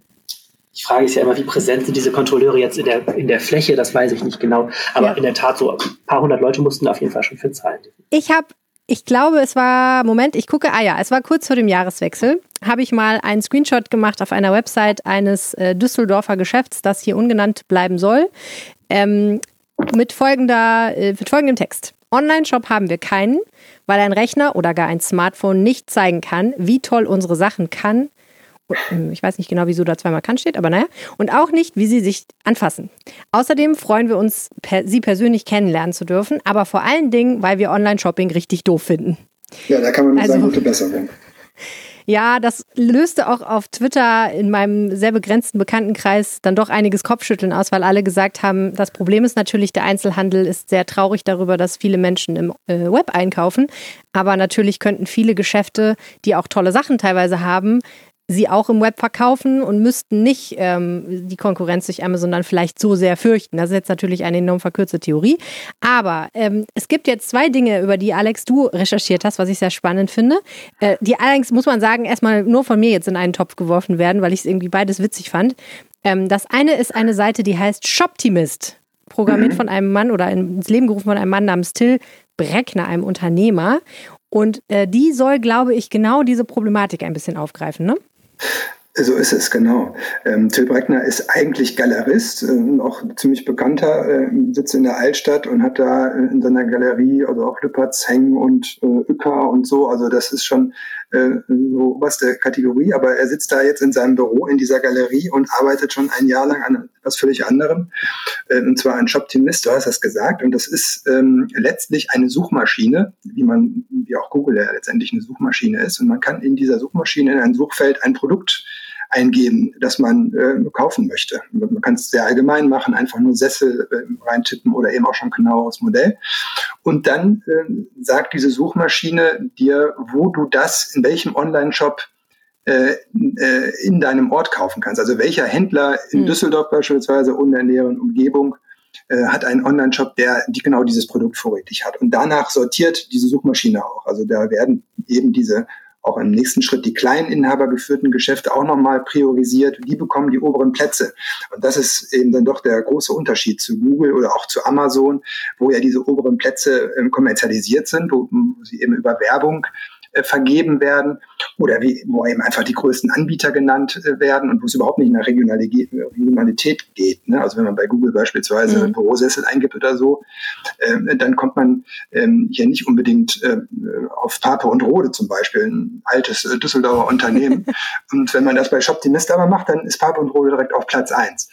S3: Die Frage ist ja immer, wie präsent sind diese Kontrolleure jetzt in der, in der Fläche, das weiß ich nicht genau. Aber ja. in der Tat, so ein paar hundert Leute mussten auf jeden Fall schon für zahlen.
S1: Ich habe ich glaube, es war, Moment, ich gucke, ah ja, es war kurz vor dem Jahreswechsel, habe ich mal einen Screenshot gemacht auf einer Website eines äh, Düsseldorfer Geschäfts, das hier ungenannt bleiben soll, ähm, mit, folgender, äh, mit folgendem Text. Online-Shop haben wir keinen, weil ein Rechner oder gar ein Smartphone nicht zeigen kann, wie toll unsere Sachen kann, ich weiß nicht genau, wieso da zweimal kann steht, aber naja. Und auch nicht, wie sie sich anfassen. Außerdem freuen wir uns, per, sie persönlich kennenlernen zu dürfen, aber vor allen Dingen, weil wir Online-Shopping richtig doof finden.
S2: Ja, da kann man nur also, sagen, gute Besserung.
S1: Ja, das löste auch auf Twitter in meinem sehr begrenzten Bekanntenkreis dann doch einiges Kopfschütteln aus, weil alle gesagt haben, das Problem ist natürlich, der Einzelhandel ist sehr traurig darüber, dass viele Menschen im äh, Web einkaufen. Aber natürlich könnten viele Geschäfte, die auch tolle Sachen teilweise haben, sie auch im Web verkaufen und müssten nicht ähm, die Konkurrenz durch Amazon dann vielleicht so sehr fürchten. Das ist jetzt natürlich eine enorm verkürzte Theorie. Aber ähm, es gibt jetzt zwei Dinge, über die Alex du recherchiert hast, was ich sehr spannend finde. Äh, die allerdings, muss man sagen, erstmal nur von mir jetzt in einen Topf geworfen werden, weil ich es irgendwie beides witzig fand. Ähm, das eine ist eine Seite, die heißt Shoptimist. Programmiert mhm. von einem Mann oder ins Leben gerufen von einem Mann namens Till Breckner, einem Unternehmer. Und äh, die soll, glaube ich, genau diese Problematik ein bisschen aufgreifen, ne?
S2: So ist es, genau. Ähm, Till Breckner ist eigentlich Galerist, äh, auch ziemlich bekannter, äh, sitzt in der Altstadt und hat da in seiner Galerie also auch Lüpertz hängen und äh, Uecker und so. Also das ist schon äh, so oberste Kategorie, aber er sitzt da jetzt in seinem Büro in dieser Galerie und arbeitet schon ein Jahr lang an etwas völlig anderem, äh, und zwar an Shoptimist, du hast das gesagt, und das ist ähm, letztlich eine Suchmaschine, wie man, wie auch Google ja letztendlich eine Suchmaschine ist, und man kann in dieser Suchmaschine in ein Suchfeld ein Produkt eingeben, das man äh, kaufen möchte. Man kann es sehr allgemein machen, einfach nur Sessel äh, reintippen oder eben auch schon genaues Modell. Und dann äh, sagt diese Suchmaschine dir, wo du das, in welchem Online-Shop äh, äh, in deinem Ort kaufen kannst. Also welcher Händler in mhm. Düsseldorf beispielsweise und der näheren Umgebung äh, hat einen Online-Shop, der die genau dieses Produkt vorrätig hat. Und danach sortiert diese Suchmaschine auch. Also da werden eben diese auch im nächsten Schritt die kleinen inhabergeführten Geschäfte auch nochmal priorisiert. Die bekommen die oberen Plätze. Und das ist eben dann doch der große Unterschied zu Google oder auch zu Amazon, wo ja diese oberen Plätze ähm, kommerzialisiert sind, wo, wo sie eben über Werbung äh, vergeben werden oder wie, wo eben einfach die größten Anbieter genannt äh, werden und wo es überhaupt nicht nach Regionalität geht. Ne? Also wenn man bei Google beispielsweise mhm. Bürosessel eingibt oder so, äh, dann kommt man ähm, hier nicht unbedingt äh, auf Pape und Rode zum Beispiel, ein altes äh, Düsseldorfer Unternehmen. und wenn man das bei Shoptimist aber macht, dann ist Pape und Rode direkt auf Platz eins.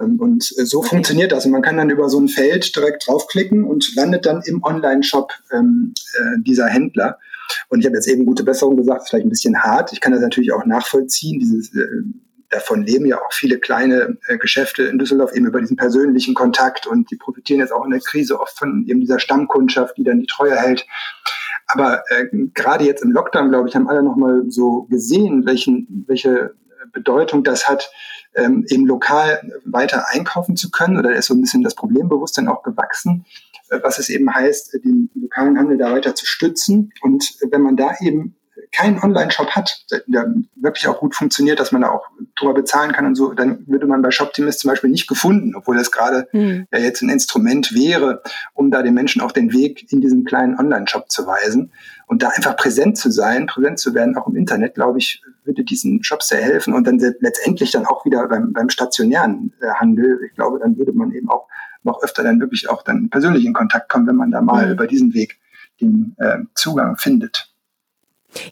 S2: Ähm, und so okay. funktioniert das. Und man kann dann über so ein Feld direkt draufklicken und landet dann im Online-Shop ähm, äh, dieser Händler. Und ich habe jetzt eben gute Besserung gesagt, vielleicht ein bisschen hart. Ich kann das natürlich auch nachvollziehen. Dieses, äh, davon leben ja auch viele kleine äh, Geschäfte in Düsseldorf eben über diesen persönlichen Kontakt und die profitieren jetzt auch in der Krise oft von eben dieser Stammkundschaft, die dann die Treue hält. Aber äh, gerade jetzt im Lockdown, glaube ich, haben alle nochmal so gesehen, welchen, welche Bedeutung das hat, ähm, eben lokal weiter einkaufen zu können. Oder ist so ein bisschen das Problembewusstsein auch gewachsen was es eben heißt, den lokalen Handel da weiter zu stützen. Und wenn man da eben keinen Online-Shop hat, der wirklich auch gut funktioniert, dass man da auch drüber bezahlen kann und so, dann würde man bei Shoptimist zum Beispiel nicht gefunden, obwohl das gerade mhm. ja jetzt ein Instrument wäre, um da den Menschen auch den Weg in diesen kleinen Online-Shop zu weisen. Und da einfach präsent zu sein, präsent zu werden, auch im Internet, glaube ich, würde diesen Shops sehr helfen und dann letztendlich dann auch wieder beim, beim stationären äh, Handel, ich glaube, dann würde man eben auch noch öfter dann wirklich auch dann persönlich in Kontakt kommen, wenn man da mal mhm. über diesen Weg den äh, Zugang findet.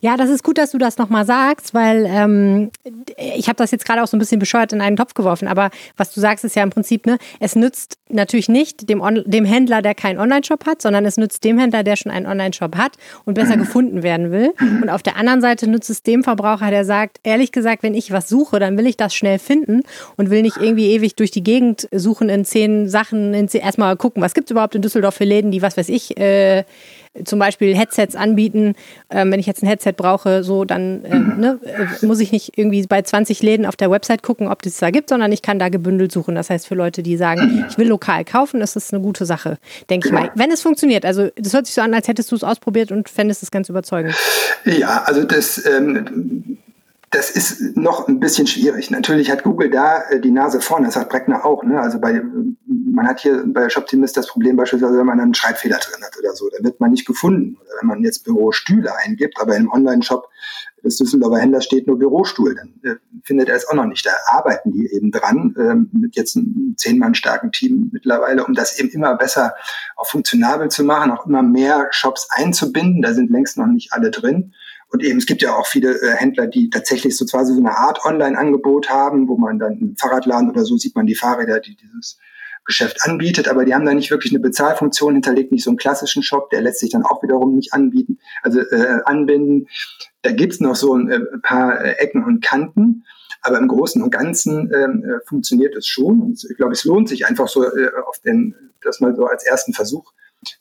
S1: Ja, das ist gut, dass du das nochmal sagst, weil ähm, ich habe das jetzt gerade auch so ein bisschen bescheuert in einen Topf geworfen. Aber was du sagst, ist ja im Prinzip, ne, es nützt natürlich nicht dem, On dem Händler, der keinen Online-Shop hat, sondern es nützt dem Händler, der schon einen Online-Shop hat und besser gefunden werden will. Und auf der anderen Seite nützt es dem Verbraucher, der sagt, ehrlich gesagt, wenn ich was suche, dann will ich das schnell finden und will nicht irgendwie ewig durch die Gegend suchen in zehn Sachen, in zehn, erstmal gucken, was gibt es überhaupt in Düsseldorf für Läden, die, was weiß ich, äh, zum Beispiel Headsets anbieten. Ähm, wenn ich jetzt ein Headset brauche, so dann äh, ne, äh, muss ich nicht irgendwie bei 20 Läden auf der Website gucken, ob es da gibt, sondern ich kann da gebündelt suchen. Das heißt, für Leute, die sagen, ich will lokal kaufen, ist das eine gute Sache, denke ich mal. Wenn es funktioniert. Also das hört sich so an, als hättest du es ausprobiert und fändest es ganz überzeugend.
S2: Ja, also das ähm, das ist noch ein bisschen schwierig. Natürlich hat Google da äh, die Nase vorne, das hat Breckner auch. Ne? Also bei, man hat hier bei Shoptimist das Problem beispielsweise, wenn man einen Schreibfehler drin hat oder so, da wird man nicht gefunden. Oder wenn man jetzt Bürostühle eingibt, aber im Online-Shop des Düsseldorfer Händlers steht nur Bürostuhl, dann äh, findet er es auch noch nicht. Da arbeiten die eben dran, äh, mit jetzt einem zehn starken Team mittlerweile, um das eben immer besser auch funktionabel zu machen, auch immer mehr Shops einzubinden. Da sind längst noch nicht alle drin. Und eben, es gibt ja auch viele äh, Händler, die tatsächlich so quasi so eine Art Online-Angebot haben, wo man dann im Fahrradladen oder so sieht man die Fahrräder, die dieses Geschäft anbietet, aber die haben da nicht wirklich eine Bezahlfunktion hinterlegt, nicht so einen klassischen Shop, der lässt sich dann auch wiederum nicht anbieten, also äh, anbinden. Da gibt's noch so ein, äh, paar äh, Ecken und Kanten, aber im Großen und Ganzen ähm, äh, funktioniert es schon. Und ich glaube, es lohnt sich einfach so äh, auf den, das mal so als ersten Versuch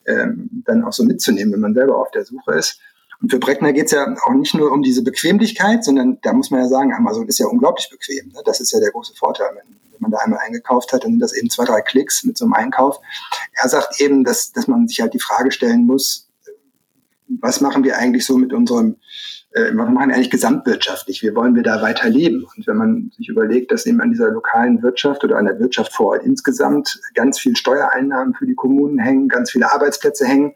S2: ähm, dann auch so mitzunehmen, wenn man selber auf der Suche ist. Und für Breckner geht es ja auch nicht nur um diese Bequemlichkeit, sondern da muss man ja sagen, Amazon ist ja unglaublich bequem. Ne? Das ist ja der große Vorteil. Wenn, wenn man da einmal eingekauft hat, dann sind das eben zwei, drei Klicks mit so einem Einkauf. Er sagt eben, dass, dass man sich halt die Frage stellen muss, was machen wir eigentlich so mit unserem, äh, was machen eigentlich gesamtwirtschaftlich? Wie wollen wir da weiter leben? Und wenn man sich überlegt, dass eben an dieser lokalen Wirtschaft oder an der Wirtschaft vor Ort insgesamt ganz viel Steuereinnahmen für die Kommunen hängen, ganz viele Arbeitsplätze hängen,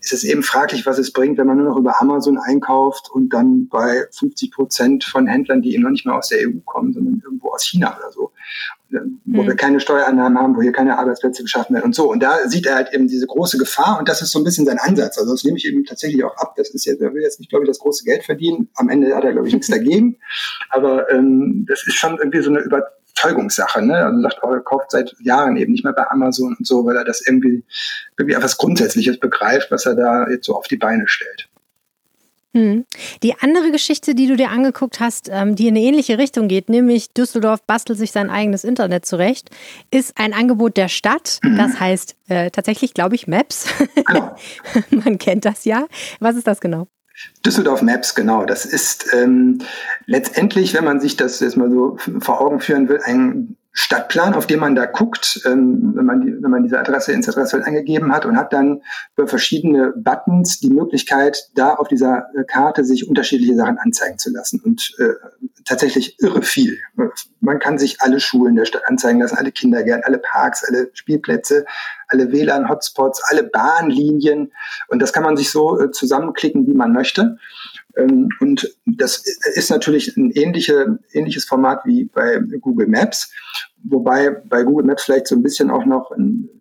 S2: ist es eben fraglich, was es bringt, wenn man nur noch über Amazon einkauft und dann bei 50 Prozent von Händlern, die eben noch nicht mehr aus der EU kommen, sondern irgendwo aus China oder so, wo hm. wir keine Steuereinnahmen haben, wo hier keine Arbeitsplätze geschaffen werden und so. Und da sieht er halt eben diese große Gefahr und das ist so ein bisschen sein Ansatz. Also das nehme ich eben tatsächlich auch ab. Das ist ja, er will jetzt nicht, glaube ich, das große Geld verdienen. Am Ende hat er, glaube ich, nichts dagegen. Aber ähm, das ist schon irgendwie so eine Über Überzeugungssache. Ne? Also sagt, oh, er kauft seit Jahren eben nicht mehr bei Amazon und so, weil er das irgendwie, irgendwie etwas Grundsätzliches begreift, was er da jetzt so auf die Beine stellt.
S1: Hm. Die andere Geschichte, die du dir angeguckt hast, ähm, die in eine ähnliche Richtung geht, nämlich Düsseldorf bastelt sich sein eigenes Internet zurecht, ist ein Angebot der Stadt. Mhm. Das heißt äh, tatsächlich, glaube ich, Maps. Genau. Man kennt das ja. Was ist das genau?
S2: Düsseldorf Maps, genau. Das ist ähm, letztendlich, wenn man sich das jetzt mal so vor Augen führen will, ein Stadtplan, auf dem man da guckt, ähm, wenn, man die, wenn man diese Adresse ins Adressfeld eingegeben hat und hat dann über verschiedene Buttons die Möglichkeit, da auf dieser äh, Karte sich unterschiedliche Sachen anzeigen zu lassen. Und äh, tatsächlich irre viel. Man kann sich alle Schulen der Stadt anzeigen lassen, alle Kindergärten, alle Parks, alle Spielplätze, alle WLAN-Hotspots, alle Bahnlinien. Und das kann man sich so äh, zusammenklicken, wie man möchte. Ähm, und das ist natürlich ein ähnliche, ähnliches Format wie bei Google Maps, wobei bei Google Maps vielleicht so ein bisschen auch noch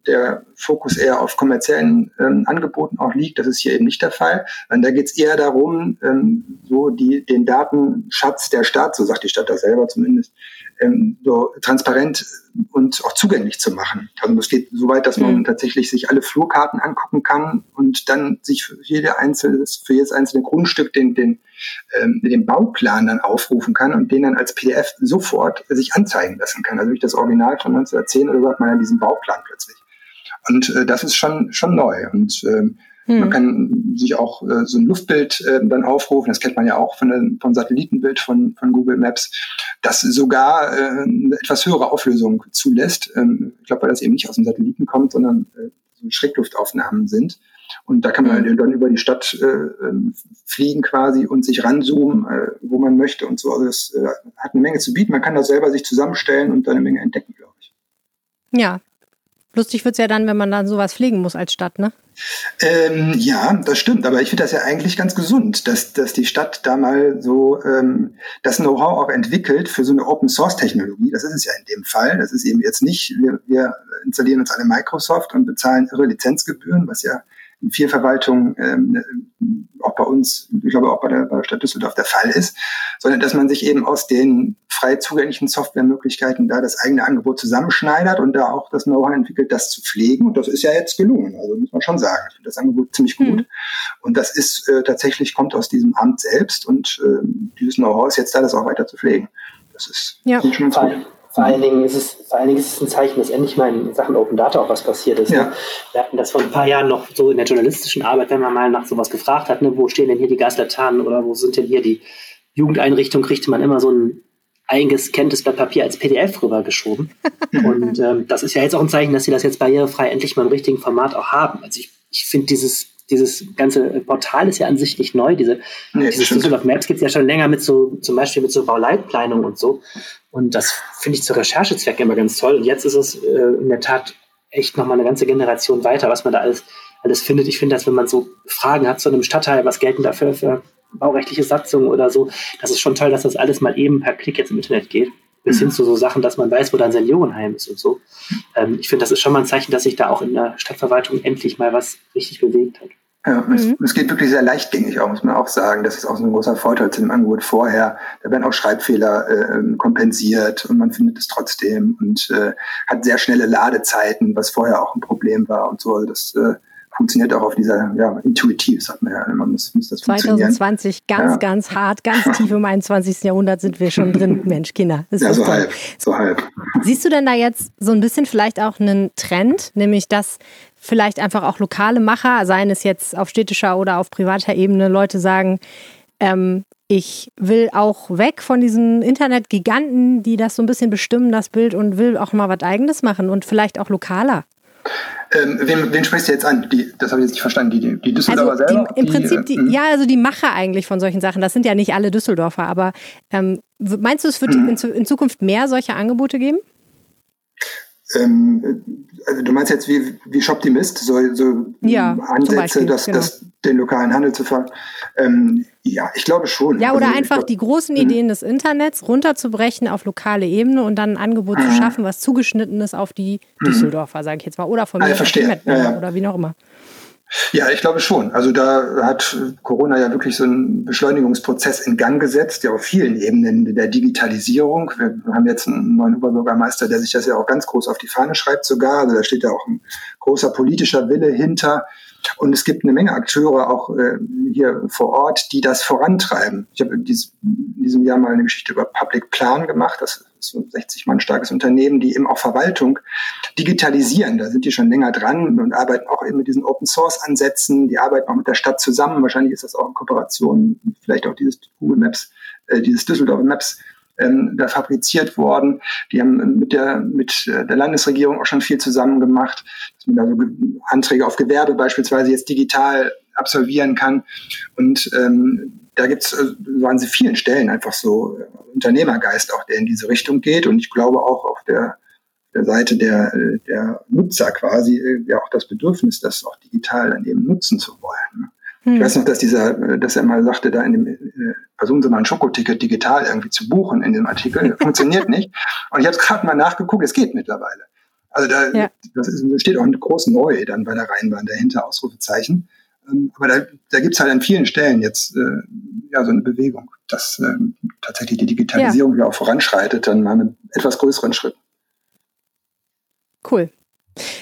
S2: der Fokus eher auf kommerziellen ähm, Angeboten auch liegt. Das ist hier eben nicht der Fall. Und da geht es eher darum, ähm, so die, den Datenschatz der Stadt, so sagt die Stadt das selber zumindest, ähm, so transparent und auch zugänglich zu machen. Also es geht so weit, dass man mhm. tatsächlich sich alle Flurkarten angucken kann und dann sich für, jede einzelne, für jedes einzelne Grundstück den, den, ähm, den Bauplan dann aufrufen kann und den dann als PDF sofort sich anzeigen lassen kann. Also durch das Original von 1910 oder so hat man ja diesen Bauplan plötzlich. Und äh, das ist schon, schon neu. Und ähm, hm. Man kann sich auch äh, so ein Luftbild äh, dann aufrufen, das kennt man ja auch von, der, von Satellitenbild von, von Google Maps, das sogar äh, eine etwas höhere Auflösung zulässt. Ähm, ich glaube, weil das eben nicht aus dem Satelliten kommt, sondern äh, so Schrägluftaufnahmen sind. Und da kann man mhm. dann über die Stadt äh, ähm, fliegen quasi und sich ranzoomen, äh, wo man möchte und so. Also das äh, hat eine Menge zu bieten. Man kann das selber sich zusammenstellen und dann eine Menge entdecken, glaube ich.
S1: Ja. Lustig wird es ja dann, wenn man dann sowas fliegen muss als Stadt, ne?
S2: Ähm, ja, das stimmt, aber ich finde das ja eigentlich ganz gesund, dass, dass die Stadt da mal so ähm, das Know-how auch entwickelt für so eine Open-Source-Technologie. Das ist es ja in dem Fall. Das ist eben jetzt nicht, wir, wir installieren uns alle Microsoft und bezahlen irre Lizenzgebühren, was ja in vielen Verwaltungen ähm, auch bei uns, ich glaube auch bei der, bei der Stadt Düsseldorf der Fall ist, sondern dass man sich eben aus den frei zugänglichen Softwaremöglichkeiten da das eigene Angebot zusammenschneidert und da auch das Know-how entwickelt, das zu pflegen. Und das ist ja jetzt gelungen, also muss man schon sagen. Ich finde das Angebot ziemlich gut. Mhm. Und das ist äh, tatsächlich, kommt aus diesem Amt selbst und äh, dieses Know-how ist jetzt da, das auch weiter zu pflegen. Das ist
S3: ja. schon gut. Vor allen, Dingen ist es, vor allen Dingen ist es ein Zeichen, dass endlich mal in Sachen Open Data auch was passiert ist. Ja. Ne? Wir hatten das vor ein paar Jahren noch so in der journalistischen Arbeit, wenn man mal nach sowas gefragt hat, ne, wo stehen denn hier die Gaslaternen oder wo sind denn hier die Jugendeinrichtungen, kriegte man immer so ein eingescanntes Blatt Papier als PDF rübergeschoben. Und ähm, das ist ja jetzt auch ein Zeichen, dass sie das jetzt barrierefrei endlich mal im richtigen Format auch haben. Also ich, ich finde dieses dieses ganze Portal ist ja an sich nicht neu. Diese, nee, dieses Düsseldorf Maps gibt es ja schon länger mit so, zum Beispiel mit so Bauleitplanung und so. Und das finde ich zu Recherchezwecken immer ganz toll. Und jetzt ist es äh, in der Tat echt nochmal eine ganze Generation weiter, was man da alles, alles findet. Ich finde, dass wenn man so Fragen hat zu einem Stadtteil, was gelten dafür für baurechtliche Satzungen oder so, das ist schon toll, dass das alles mal eben per Klick jetzt im Internet geht. Bis hin mhm. zu so Sachen, dass man weiß, wo da ein Seniorenheim ist und so. Ähm, ich finde, das ist schon mal ein Zeichen, dass sich da auch in der Stadtverwaltung endlich mal was richtig bewegt hat.
S2: Ja, mhm. es, es, geht wirklich sehr leichtgängig auch, muss man auch sagen. Das ist auch so ein großer Vorteil zu dem Angebot vorher. Da werden auch Schreibfehler äh, kompensiert und man findet es trotzdem und äh, hat sehr schnelle Ladezeiten, was vorher auch ein Problem war und so. Das äh, funktioniert auch auf dieser, ja, intuitiv, sagt man ja immer, muss, muss
S1: das 2020 ganz, ja. ganz hart, ganz tief im 21. Jahrhundert sind wir schon drin, Mensch, Kinder.
S2: ja, so halb, so halb.
S1: Siehst du denn da jetzt so ein bisschen vielleicht auch einen Trend, nämlich dass vielleicht einfach auch lokale Macher, seien es jetzt auf städtischer oder auf privater Ebene, Leute sagen, ähm, ich will auch weg von diesen Internetgiganten, die das so ein bisschen bestimmen, das Bild, und will auch mal was Eigenes machen und vielleicht auch lokaler.
S2: Ähm, wen, wen, sprichst du jetzt an? Die, das habe ich jetzt nicht verstanden. Die, die Düsseldorfer
S1: also
S2: selber?
S1: Die, Im Prinzip, die, äh, ja, also die Macher eigentlich von solchen Sachen. Das sind ja nicht alle Düsseldorfer, aber ähm, meinst du, es wird mhm. in, in, Zukunft mehr solche Angebote geben?
S2: Ähm, also du meinst jetzt wie, wie Shoptimist, so, so
S1: ja,
S2: Ansätze, das, genau. das, den lokalen Handel zu ver... Ähm, ja, ich glaube schon.
S1: Ja, oder also, einfach glaub, die großen mhm. Ideen des Internets runterzubrechen auf lokale Ebene und dann ein Angebot zu mhm. schaffen, was zugeschnitten ist auf die mhm. Düsseldorfer, sage ich jetzt mal, oder von
S2: ah, mir verstehe.
S1: Ja, ja. oder wie auch immer.
S2: Ja, ich glaube schon. Also da hat Corona ja wirklich so einen Beschleunigungsprozess in Gang gesetzt, ja auf vielen Ebenen der Digitalisierung. Wir haben jetzt einen neuen Oberbürgermeister, der sich das ja auch ganz groß auf die Fahne schreibt sogar. Also da steht ja auch ein großer politischer Wille hinter. Und es gibt eine Menge Akteure auch äh, hier vor Ort, die das vorantreiben. Ich habe in diesem Jahr mal eine Geschichte über Public Plan gemacht. Das 60 Mann starkes Unternehmen, die eben auch Verwaltung digitalisieren. Da sind die schon länger dran und arbeiten auch eben mit diesen Open Source Ansätzen. Die arbeiten auch mit der Stadt zusammen. Wahrscheinlich ist das auch in Kooperation, vielleicht auch dieses Google Maps, äh, dieses Düsseldorf Maps ähm, da fabriziert worden. Die haben mit der, mit der Landesregierung auch schon viel zusammen gemacht, dass man da so Anträge auf Gewerbe beispielsweise jetzt digital absolvieren kann. Und ähm, da gibt es äh, so an vielen Stellen einfach so äh, Unternehmergeist auch, der in diese Richtung geht. Und ich glaube auch auf der, der Seite der, äh, der Nutzer quasi ja auch das Bedürfnis, das auch digital dann eben nutzen zu wollen. Ne? Hm. Ich weiß noch, dass dieser, dass er mal sagte, da in dem, äh, versuchen Sie mal ein Schokoticket digital irgendwie zu buchen in dem Artikel. Funktioniert nicht. Und ich habe es gerade mal nachgeguckt, es geht mittlerweile. Also da ja. das ist, steht auch ein groß neu dann bei der Rheinbahn dahinter, Ausrufezeichen. Ähm, aber da, da gibt es halt an vielen Stellen jetzt äh, ja so eine Bewegung, dass äh, tatsächlich die Digitalisierung ja. auch voranschreitet, dann mal mit etwas größeren Schritten.
S1: Cool.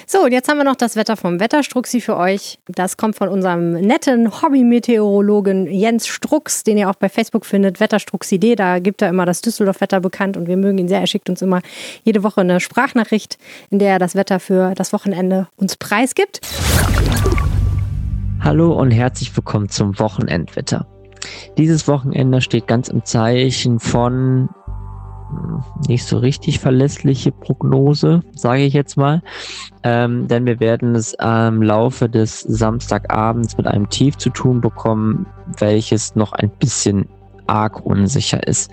S1: So, und jetzt haben wir noch das Wetter vom Wetterstruxi für euch. Das kommt von unserem netten Hobby-Meteorologen Jens Strux, den ihr auch bei Facebook findet, Wetterstrux-Idee. Da gibt er immer das Düsseldorf-Wetter bekannt und wir mögen ihn sehr. Er schickt uns immer jede Woche eine Sprachnachricht, in der er das Wetter für das Wochenende uns preisgibt.
S5: Hallo und herzlich willkommen zum Wochenendwetter. Dieses Wochenende steht ganz im Zeichen von hm, nicht so richtig verlässliche Prognose, sage ich jetzt mal. Ähm, denn wir werden es am Laufe des Samstagabends mit einem Tief zu tun bekommen, welches noch ein bisschen arg unsicher ist.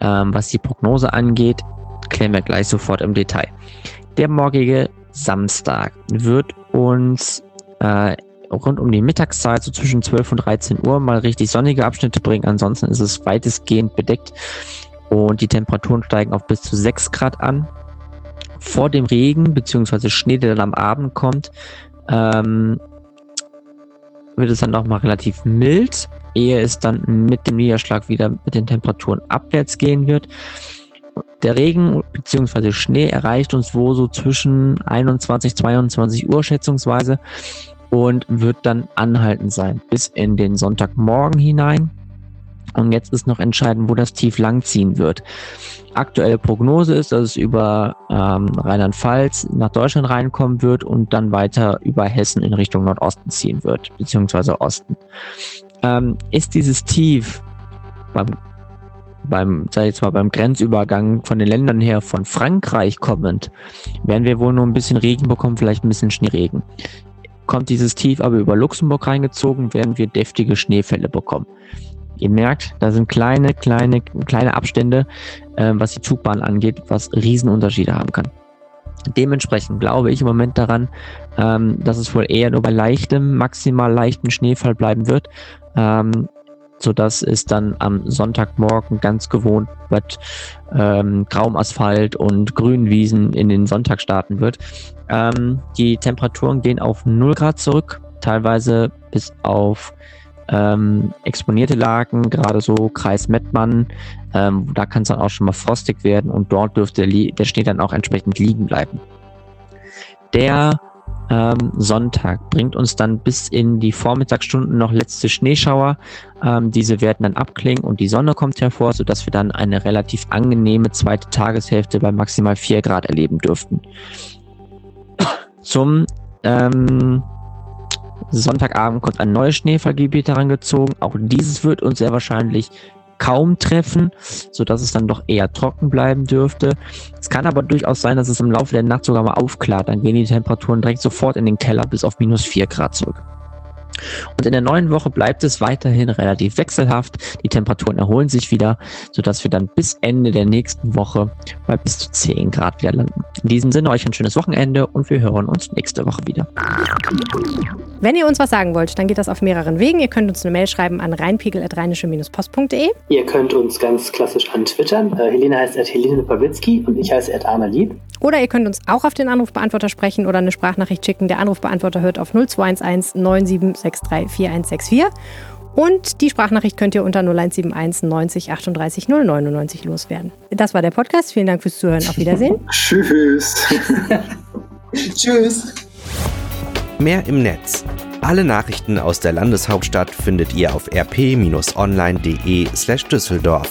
S5: Ähm, was die Prognose angeht, klären wir gleich sofort im Detail. Der morgige Samstag wird uns äh, rund um die Mittagszeit, so zwischen 12 und 13 Uhr, mal richtig sonnige Abschnitte bringen. Ansonsten ist es weitestgehend bedeckt und die Temperaturen steigen auf bis zu 6 Grad an. Vor dem Regen bzw. Schnee, der dann am Abend kommt, ähm, wird es dann nochmal relativ mild, ehe es dann mit dem Niederschlag wieder mit den Temperaturen abwärts gehen wird. Der Regen bzw. Schnee erreicht uns wo so zwischen 21, 22 Uhr schätzungsweise und wird dann anhaltend sein bis in den Sonntagmorgen hinein. Und jetzt ist noch entscheidend, wo das Tief langziehen wird. Aktuelle Prognose ist, dass es über ähm, Rheinland-Pfalz nach Deutschland reinkommen wird und dann weiter über Hessen in Richtung Nordosten ziehen wird, beziehungsweise Osten. Ähm, ist dieses Tief beim, beim, sag ich jetzt mal, beim Grenzübergang von den Ländern her von Frankreich kommend, werden wir wohl nur ein bisschen Regen bekommen, vielleicht ein bisschen Schneeregen kommt dieses Tief aber über Luxemburg reingezogen, werden wir deftige Schneefälle bekommen. Ihr merkt, da sind kleine, kleine, kleine Abstände, äh, was die Zugbahn angeht, was Riesenunterschiede haben kann. Dementsprechend glaube ich im Moment daran, ähm, dass es wohl eher nur bei leichtem, maximal leichten Schneefall bleiben wird, ähm, sodass es dann am Sonntagmorgen ganz gewohnt mit ähm, grauem Asphalt und grünen Wiesen in den Sonntag starten wird. Ähm, die Temperaturen gehen auf 0 Grad zurück, teilweise bis auf ähm, exponierte Lagen, gerade so Kreis Mettmann, ähm, da kann es dann auch schon mal frostig werden und dort dürfte der Schnee dann auch entsprechend liegen bleiben. Der ähm, Sonntag bringt uns dann bis in die Vormittagsstunden noch letzte Schneeschauer. Ähm, diese werden dann abklingen und die Sonne kommt hervor, sodass wir dann eine relativ angenehme zweite Tageshälfte bei maximal 4 Grad erleben dürften. Zum ähm, Sonntagabend kommt ein neues Schneefallgebiet herangezogen. Auch dieses wird uns sehr wahrscheinlich kaum treffen, sodass es dann doch eher trocken bleiben dürfte. Es kann aber durchaus sein, dass es im Laufe der Nacht sogar mal aufklart. Dann gehen die Temperaturen direkt sofort in den Keller bis auf minus 4 Grad zurück. Und in der neuen Woche bleibt es weiterhin relativ wechselhaft. Die Temperaturen erholen sich wieder, sodass wir dann bis Ende der nächsten Woche bei bis zu 10 Grad wieder landen. In diesem Sinne euch ein schönes Wochenende und wir hören uns nächste Woche wieder.
S1: Wenn ihr uns was sagen wollt, dann geht das auf mehreren Wegen. Ihr könnt uns eine Mail schreiben an rheinpegel.rheinische-post.de.
S3: Ihr könnt uns ganz klassisch antwittern. Äh, Helene heißt at Helene Pawlitzki und ich heiße at Arna Lieb.
S1: Oder ihr könnt uns auch auf den Anrufbeantworter sprechen oder eine Sprachnachricht schicken. Der Anrufbeantworter hört auf 0211 9763 4164. Und die Sprachnachricht könnt ihr unter 0171 90 38 099 loswerden. Das war der Podcast. Vielen Dank fürs Zuhören. Auf Wiedersehen.
S2: Tschüss.
S3: Tschüss.
S4: Mehr im Netz. Alle Nachrichten aus der Landeshauptstadt findet ihr auf rp-online.de/düsseldorf.